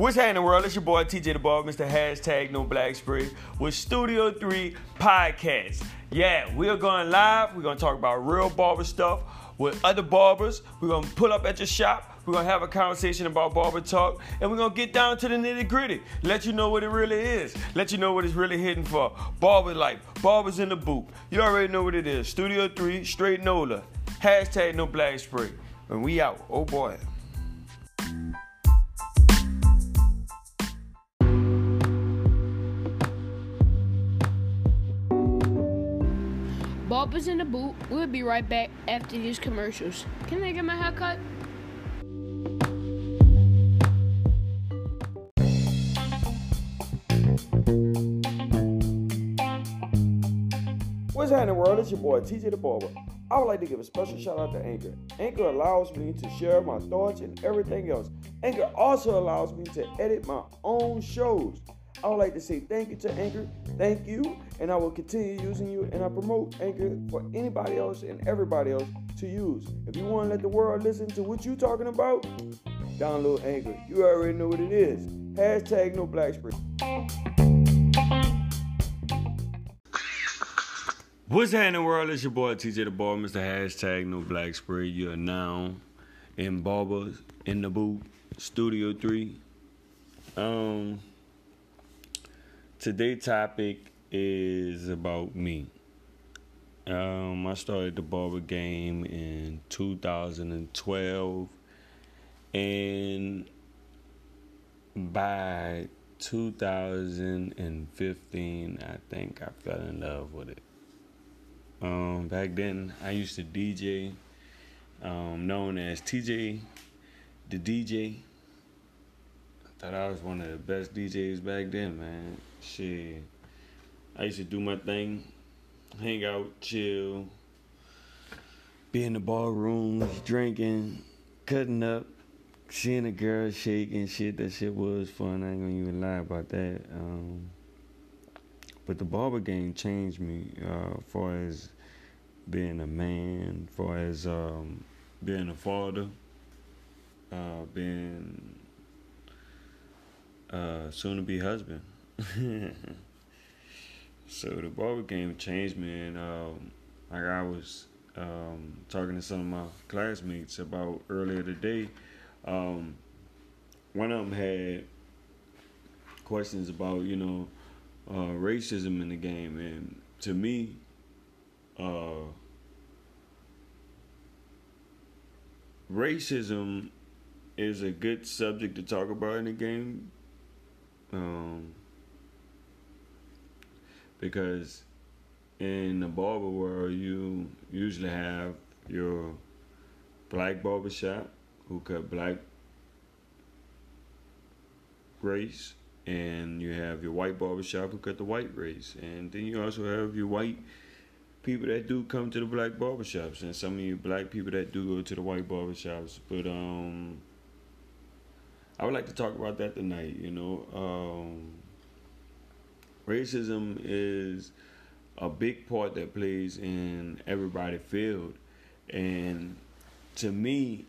What's happening, world? It's your boy TJ the Barber, Mr. Hashtag No Black Spray with Studio 3 Podcast. Yeah, we are going live. We're going to talk about real barber stuff with other barbers. We're going to pull up at your shop. We're going to have a conversation about barber talk. And we're going to get down to the nitty gritty. Let you know what it really is. Let you know what it's really hitting for. Barber life. Barbers in the booth. You already know what it is. Studio 3, straight NOLA. Hashtag No Black Spray. And we out. Oh boy. Barbers in the boot. We'll be right back after these commercials. Can I get my hair cut? What's happening, world? It's your boy TJ the Barber. I would like to give a special shout out to Anchor. Anchor allows me to share my thoughts and everything else. Anchor also allows me to edit my own shows. I would like to say thank you to Anchor. Thank you, and I will continue using you. And I promote Anchor for anybody else and everybody else to use. If you want to let the world listen to what you're talking about, download Anchor. You already know what it is. Hashtag no black spray. What's happening, world? It's your boy TJ the Ball, Mr. Hashtag No Black Spray. You are now in Barbers in the booth, Studio Three. Um, today's topic is about me. Um, I started the barber game in 2012, and by 2015, I think I fell in love with it. Um, back then, I used to DJ, um, known as TJ the DJ. I thought I was one of the best DJs back then, man. Shit. I used to do my thing, hang out, chill, be in the bar rooms, drinking, cutting up, seeing a girl shaking shit. That shit was fun. I ain't gonna even lie about that. Um, but the barber game changed me uh, far as being a man, far as um, being a father, uh, being uh, soon to be husband. so the barber game changed me, and um, like I was um, talking to some of my classmates about earlier today. Um, one of them had questions about you know uh, racism in the game, and to me, uh, racism is a good subject to talk about in the game. Um, because in the barber world, you usually have your black barbershop who cut black race, and you have your white barbershop who cut the white race, and then you also have your white people that do come to the black barbershops, and some of you black people that do go to the white barbershops. But um, I would like to talk about that tonight. You know, um, racism is a big part that plays in everybody's field, and to me,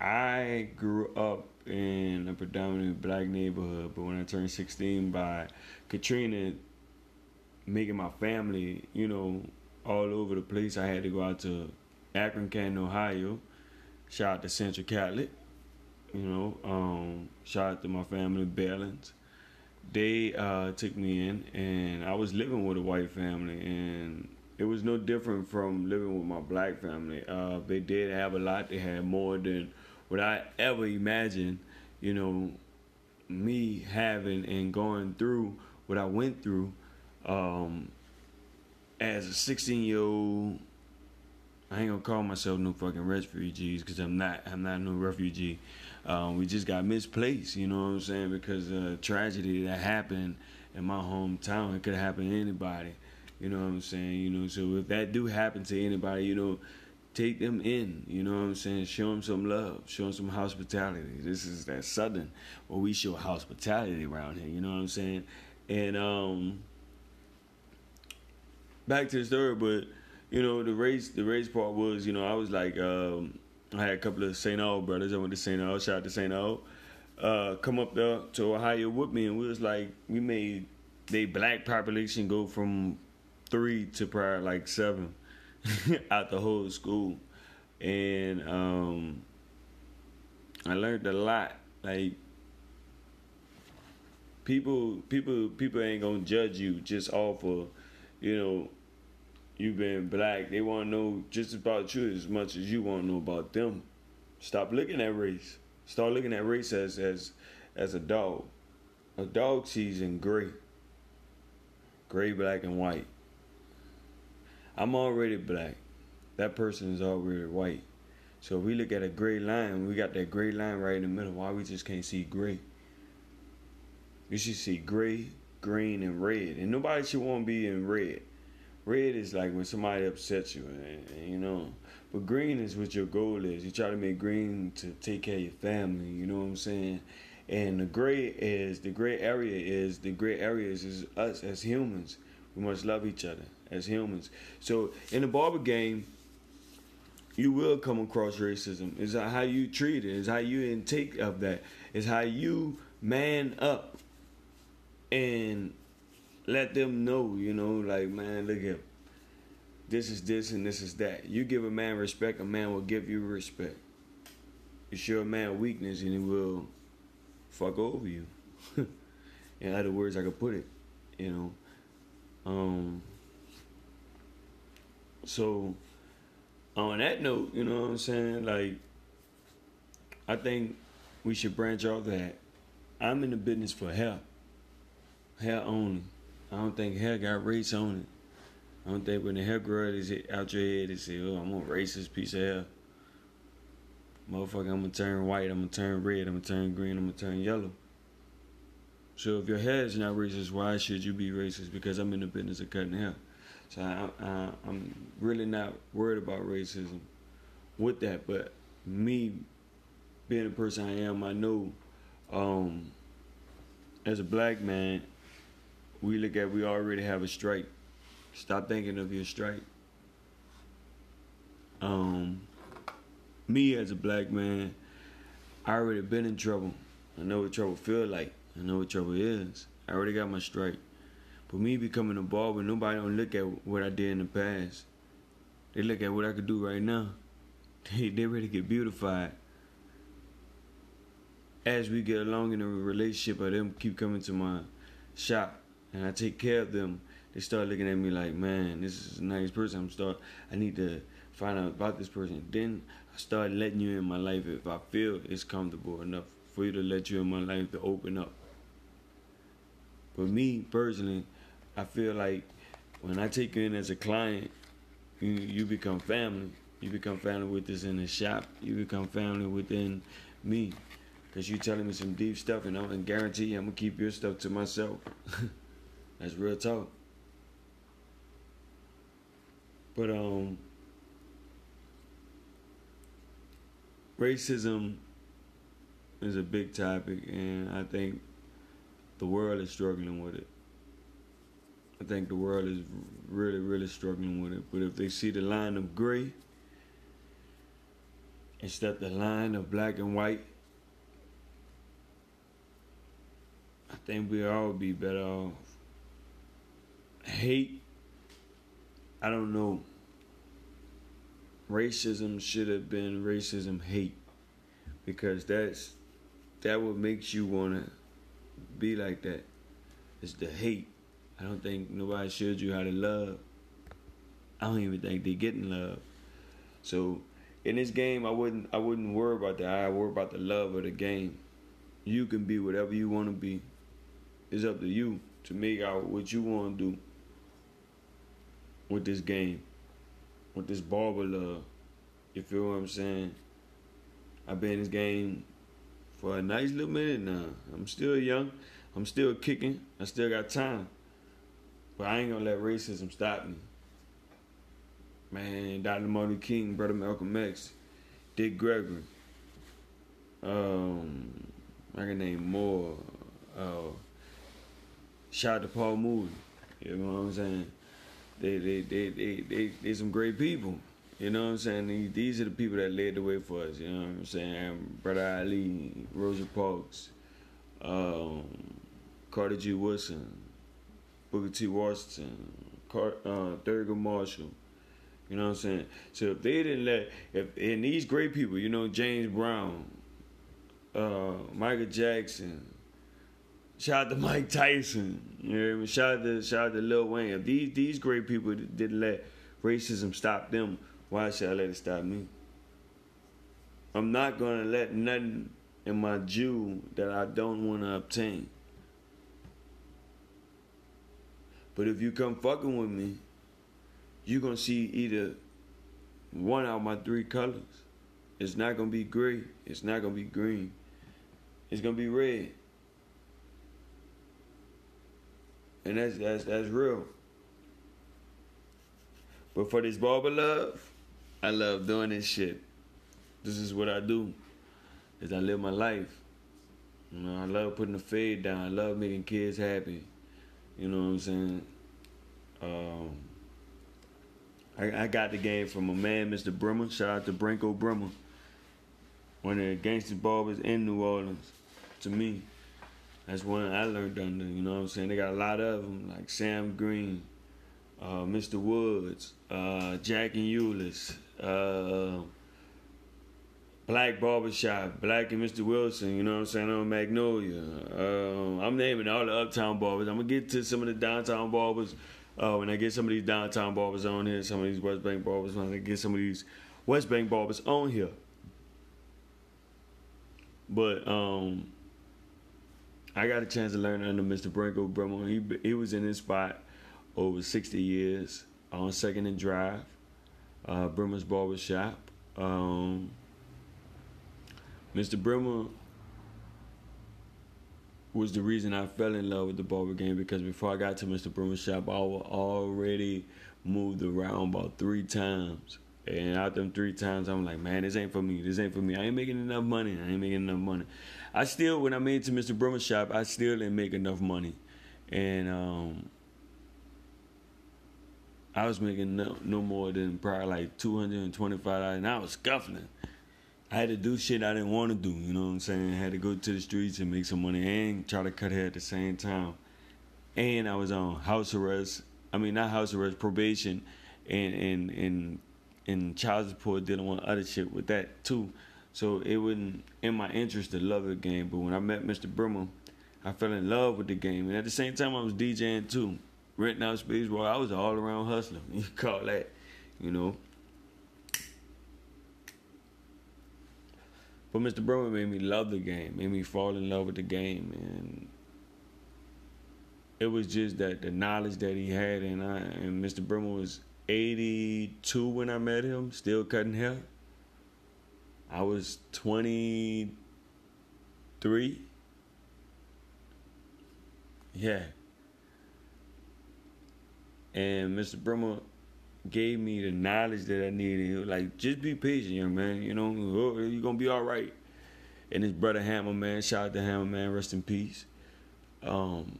I grew up in a predominantly black neighborhood, but when I turned 16 by Katrina making my family, you know, all over the place, I had to go out to Akron, Canton, Ohio. Shout out to Central Catholic, you know, um, shout out to my family, Bellins. They uh, took me in, and I was living with a white family, and it was no different from living with my black family. Uh, they did have a lot. They had more than what I ever imagined, you know, me having and going through what I went through um, as a 16 year old. I ain't gonna call myself no fucking refugees because I'm not. I'm not no refugee. Um, we just got misplaced. You know what I'm saying? Because a tragedy that happened in my hometown, it could happen to anybody. You know what I'm saying? You know, so if that do happen to anybody, you know, take them in. You know what I'm saying? Show them some love. Show them some hospitality. This is that Southern where we show hospitality around here. You know what I'm saying? And um, back to the story, but you know the race. The race part was, you know, I was like, um, I had a couple of St. Aug brothers. I went to St. Aug. Shout out to St. Aug. uh, come up there to Ohio with me, and we was like, we made the black population go from three to probably like seven out the whole school, and um, I learned a lot. Like people, people, people ain't gonna judge you just off of, you know, you being black. They want to know just about you as much as you want to know about them. Stop looking at race. Start looking at race as as as a dog. A dog sees in gray. Gray, black, and white. I'm already black. That person is already white. So if we look at a gray line, we got that gray line right in the middle. Why we just can't see gray? You should see gray, green, and red. And nobody should want to be in red. Red is like when somebody upsets you, and, you know. But green is what your goal is. You try to make green to take care of your family. You know what I'm saying? And the gray is the gray area is the gray areas is us as humans. We must love each other as humans. So in the barber game, you will come across racism. It's how you treat it. It's how you intake of that. It's how you man up and let them know, you know, like man, look at this is this and this is that. You give a man respect, a man will give you respect. You show a man weakness and he will fuck over you. in other words, I could put it, you know. Um. So, on that note, you know what I'm saying? Like, I think we should branch off that. I'm in the business for hair, hair only. I don't think hair got race on it. I don't think when the hair grow is out your head, they say, "Oh, I'm a racist piece of hair." Motherfucker, I'm gonna turn white. I'm gonna turn red. I'm gonna turn green. I'm gonna turn yellow. So if your hair is not racist, why should you be racist? Because I'm in the business of cutting hair. So I, I'm really not worried about racism with that. But me being the person I am, I know um, as a black man, we look at we already have a strike. Stop thinking of your strike. Um, me as a black man, I already been in trouble. I know what trouble feel like. I know what trouble is. I already got my strike. But me becoming a barber, nobody don't look at what I did in the past. They look at what I could do right now. They they ready to get beautified. As we get along in a relationship, of them keep coming to my shop and I take care of them, they start looking at me like, man, this is a nice person. I'm start. I need to find out about this person. Then I start letting you in my life if I feel it's comfortable enough for you to let you in my life to open up. But me personally, I feel like when I take you in as a client, you you become family. You become family with us in the shop. You become family within me. Cause you telling me some deep stuff and I'm gonna guarantee you I'm gonna keep your stuff to myself. That's real talk. But um racism is a big topic and I think the world is struggling with it. I think the world is really, really struggling with it. But if they see the line of gray instead of the line of black and white, I think we all be better off. Hate, I don't know. Racism should have been racism hate because that's that what makes you wanna be like that. It's the hate. I don't think nobody showed you how to love. I don't even think they getting love. So in this game, I wouldn't I wouldn't worry about that. I worry about the love of the game. You can be whatever you want to be. It's up to you to make out what you want to do with this game, with this barber love. You feel what I'm saying? I've been in this game for a nice little minute now. I'm still young. I'm still kicking. I still got time. But I ain't gonna let racism stop me. Man, Dr. Martin King, Brother Malcolm X, Dick Gregory. Um, I can name more. Uh, shout out to Paul Mooney. You know what I'm saying? They they they they they they some great people. You know what I'm saying? These are the people that led the way for us. You know what I'm saying? Brother Ali, Rosa Parks, um, Carter G. Woodson, Booker T. Washington, Car- uh, Thurgood Marshall. You know what I'm saying? So if they didn't let, if and these great people, you know, James Brown, uh, Michael Jackson, shout out to Mike Tyson, you know I mean? Shout out to shout out to Lil Wayne. These these great people didn't let racism stop them, why should I let it stop me? I'm not gonna let nothing in my Jew that I don't want to obtain. But if you come fucking with me, you're gonna see either one out of my three colors. It's not gonna be gray. It's not gonna be green. It's gonna be red. And that's that's that's real. But for this barber love, I love doing this shit. This is what I do. Is I live my life. You know, I love putting the fade down. I love making kids happy. You know what I'm saying? Um, I, I got the game from a man, Mr. Bremer. Shout out to Branko Bremer. One of the gangster barbers in New Orleans. To me, that's one I learned under. You know what I'm saying? They got a lot of them, like Sam Green, uh, Mr. Woods, uh, Jack and Euless, uh, Black Barbershop, Black and Mr. Wilson, you know what I'm saying, on Magnolia. Uh, I'm naming all the uptown barbers. I'm to get to some of the downtown barbers uh, when I get some of these downtown barbers on here, some of these West Bank barbers, when I get some of these West Bank barbers on here. But um, I got a chance to learn under Mr. Branko Bremer. He he was in his spot over 60 years on Second and Dryades, uh, Bremer's Barbershop. Um, Mr. Bremer was the reason I fell in love with the barber game because before I got to Mr. Bremer's shop, I was already moved around about three times. And out them three times, I'm like, man, this ain't for me. This ain't for me. I ain't making enough money. I ain't making enough money. I still, when I made to Mr. Bremer's shop, I still didn't make enough money. And um, I was making no, no more than probably like $225. And I was scuffling. I had to do shit I didn't want to do. You know what I'm saying? I had to go to the streets and make some money and try to cut hair at the same time. And I was on house arrest. I mean, not house arrest, probation, and and and and child support dealing with other shit with that too. So it wasn't in my interest to love the game. But when I met Mr. Bremer, I fell in love with the game. And at the same time, I was DJing too, renting out space. Well, I was all around hustler. You call that, you know. But Mr. Bremer made me love the game, made me fall in love with the game, and it was just that the knowledge that he had, and I and Mr. Bremer was 82 when I met him, still cutting hair. I was 23. Yeah. And Mr. Bremer gave me the knowledge that I needed. Like, just be patient, young man. You know, you're gonna be all right. And his brother Hammer Man, shout out to Hammer Man, rest in peace. Um,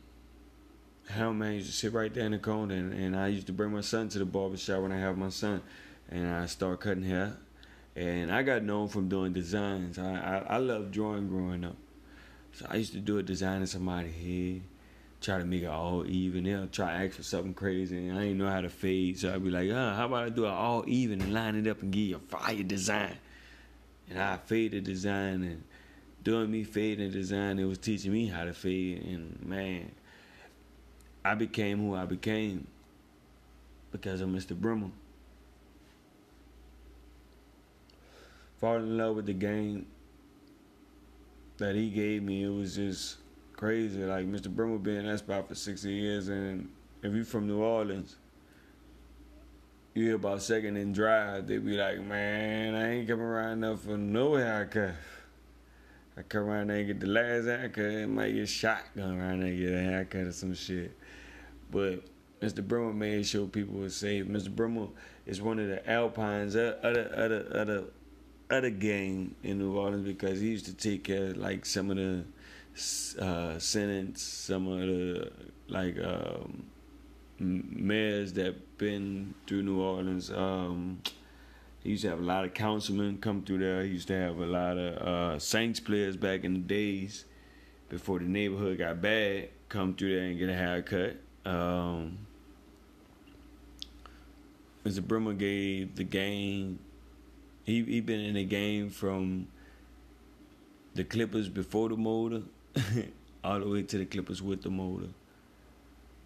Hammer Man used to sit right there in the corner, and, and I used to bring my son to the barber shop when I have my son, and I start cutting hair. And I got known from doing designs. I I, I love drawing growing up, so I used to do a design in somebody's head try to make it all even. They'll try to ask for something crazy, and I didn't know how to fade. So I'd be like, uh, how about I do it all even and line it up and give you a fire design? And I fade the design, and doing me fading design, it was teaching me how to fade. And man, I became who I became because of Mr. Bremer. Falling in love with the game that he gave me, it was just crazy. Like Mr. Bremer been in that spot for 60 years, and if you're from New Orleans, you hear about second and Dryades, they be like, man, I ain't coming around enough for no haircut. I come around there and get the last haircut, it might get shot going around there and get a haircut or some shit. But Mr. Bremer made sure people were safe. Mr. Bremer is one of the Alpines, other, other, other, other gang in New Orleans because he used to take care of like some of the uh, sentence some of the like um, mayors that been through New Orleans. Um, He used to have a lot of councilmen come through there. He used to have a lot of uh, Saints players back in the days before the neighborhood got bad come through there and get a haircut. Um, Mr. Brimmer gave the game. He he been in the game from the Clippers before the motor, all the way to the Clippers with the motor.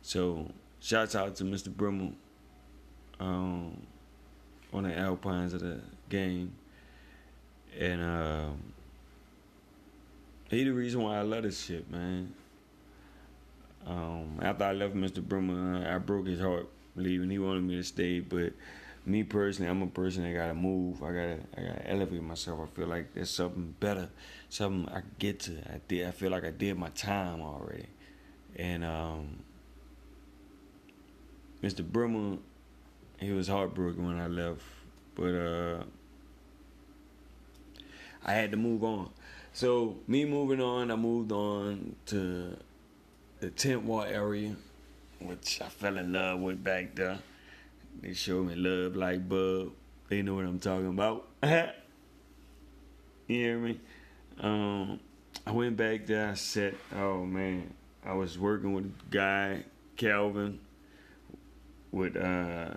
So, shouts out to Mr. Brimmer um, on the Alpines of the game, and um, he the reason why I love this shit, man. Um, after I left Mr. Brimmer, I broke his heart leaving. He wanted me to stay, but me personally, I'm a person that gotta move. I gotta, I gotta elevate myself. I feel like there's something better, something I can get to. I did. I feel like I did my time already, and um, Mr. Brimmer, he was heartbroken when I left, but uh, I had to move on. So me moving on, I moved on to the tent wall area, which I fell in love with back there. They showed me love like Bub. They know what I'm talking about. you hear me? Um, I went back there. I said, "Oh man, I was working with a guy, Calvin, with uh,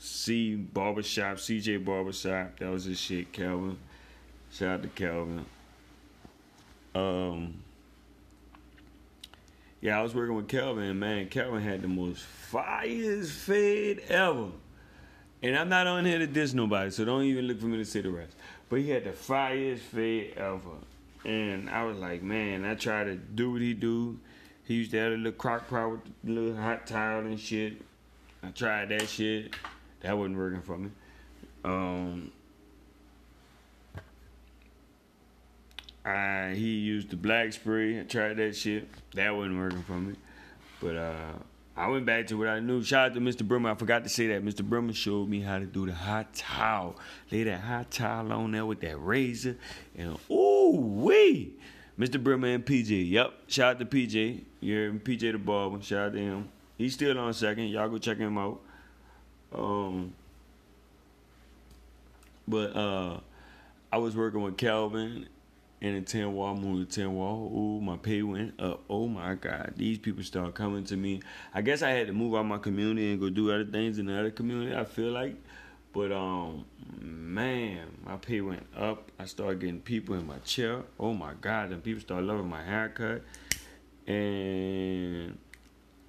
C Barbershop, CJ Barbershop. That was his shit, Calvin. Shout out to Calvin. Um, yeah, I was working with Kelvin, man, Kelvin had the most fireest fade ever. And I'm not on here to diss nobody, so don't even look for me to say the rest. But he had the fireest fade ever. And I was like, man, I tried to do what he do. He used to have a little crock pot with the little hot towel and shit. I tried that shit. That wasn't working for me. Um, I he used the black spray. I tried that shit. That wasn't working for me. But uh, I went back to what I knew. Shout out to Mr. Brimmer. I forgot to say that. Mr. Brimmer showed me how to do the hot towel. Lay that hot towel on there with that razor. And ooh wee. Mr. Brimmer and PJ. Yep. Shout out to PJ. You're PJ the barber. Shout out to him. He's still on second. Y'all go check him out. Um but uh I was working with Calvin and in 10 wall, moved to 10 wall. Ooh, my pay went up. Oh my God. These people start coming to me. I guess I had to move out my community and go do other things in the other community, I feel like. But um man, my pay went up. I started getting people in my chair. Oh my God. And people started loving my haircut. And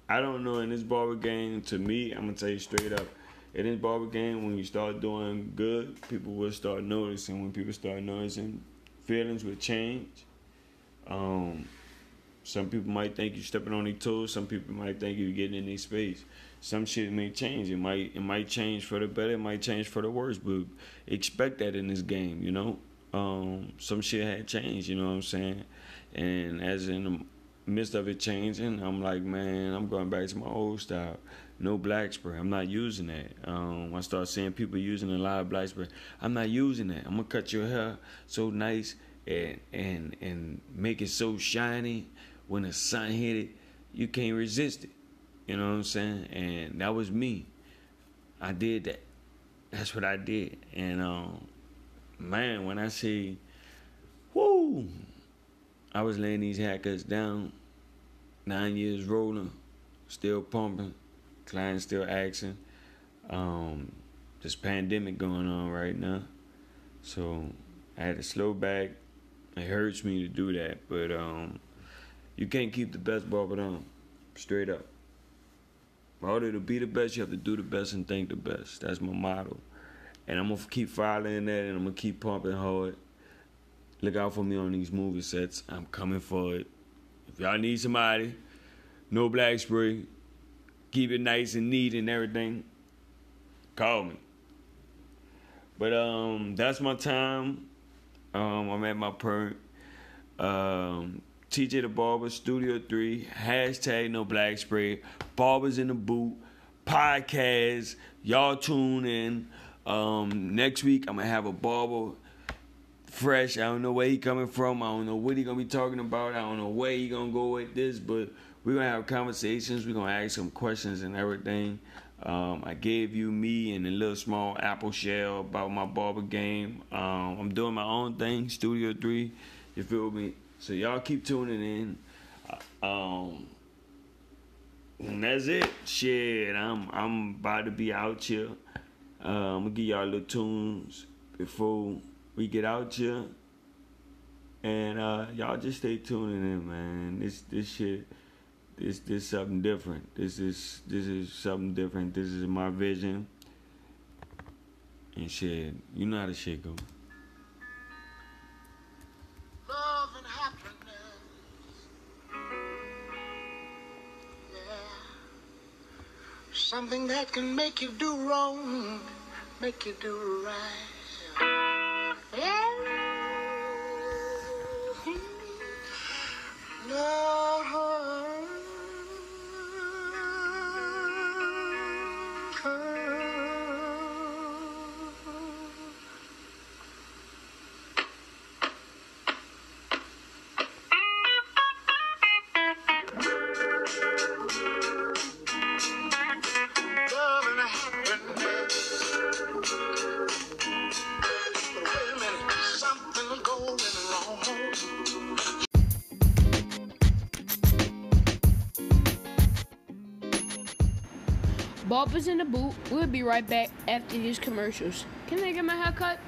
I don't know in this barber game, to me, I'm gonna tell you straight up. In this barber game, when you start doing good, people will start noticing. When people start noticing, feelings will change. Um, some people might think you're stepping on their toes. Some people might think you're getting in their space. Some shit may change. It might it might change for the better. It might change for the worse. But expect that in this game, you know. Um, some shit had changed. You know what I'm saying? And as in the midst of it changing, I'm like, man, I'm going back to my old style. No black spray. I'm not using that. Um, I start seeing people using a lot of black spray. I'm not using that. I'm gonna cut your hair so nice and and and make it so shiny when the sun hit it, you can't resist it. You know what I'm saying? And that was me. I did that. That's what I did. And um, man, when I see, whoo, I was laying these hackers down, nine years rolling, still pumping, clients still asking. Um, this pandemic going on right now, so I had to slow back. It hurts me to do that, but um, you can't keep the best barber on, straight up. In order to be the best, you have to do the best and think the best. That's my motto, and I'm gonna keep following that, and I'm gonna keep pumping hard. Look out for me on these movie sets. I'm coming for it. If y'all need somebody, no black spray, keep it nice and neat and everything, call me. But um, that's my time. Um, I'm at my perk. Um, TJ the Barber, Studio 3, hashtag no black spray, Barbers in the Boot, podcast. Y'all tune in. Um, next week, I'm going to have a barber fresh. I don't know where he coming from. I don't know what he going to be talking about. I don't know where he going to go with this, but we're to have conversations. We're to ask some questions and everything. Um, I gave you me and a little small apple shell about my barber game. Um, I'm doing my own thing, Studio 3. You feel me? So y'all keep tuning in. Um, and that's it. Shit, I'm I'm about to be out here. Uh, I'm gonna give y'all little tunes before we get out here. And uh, y'all just stay tuning in, man. This this shit this this something different. This is this is something different. This is my vision. And shit, you know how the shit go. Love and happiness. Yeah. Something that can make you do wrong, make you do right. Yeah. Love Barbers in the boot. We'll be right back after these commercials. Can I get my hair cut?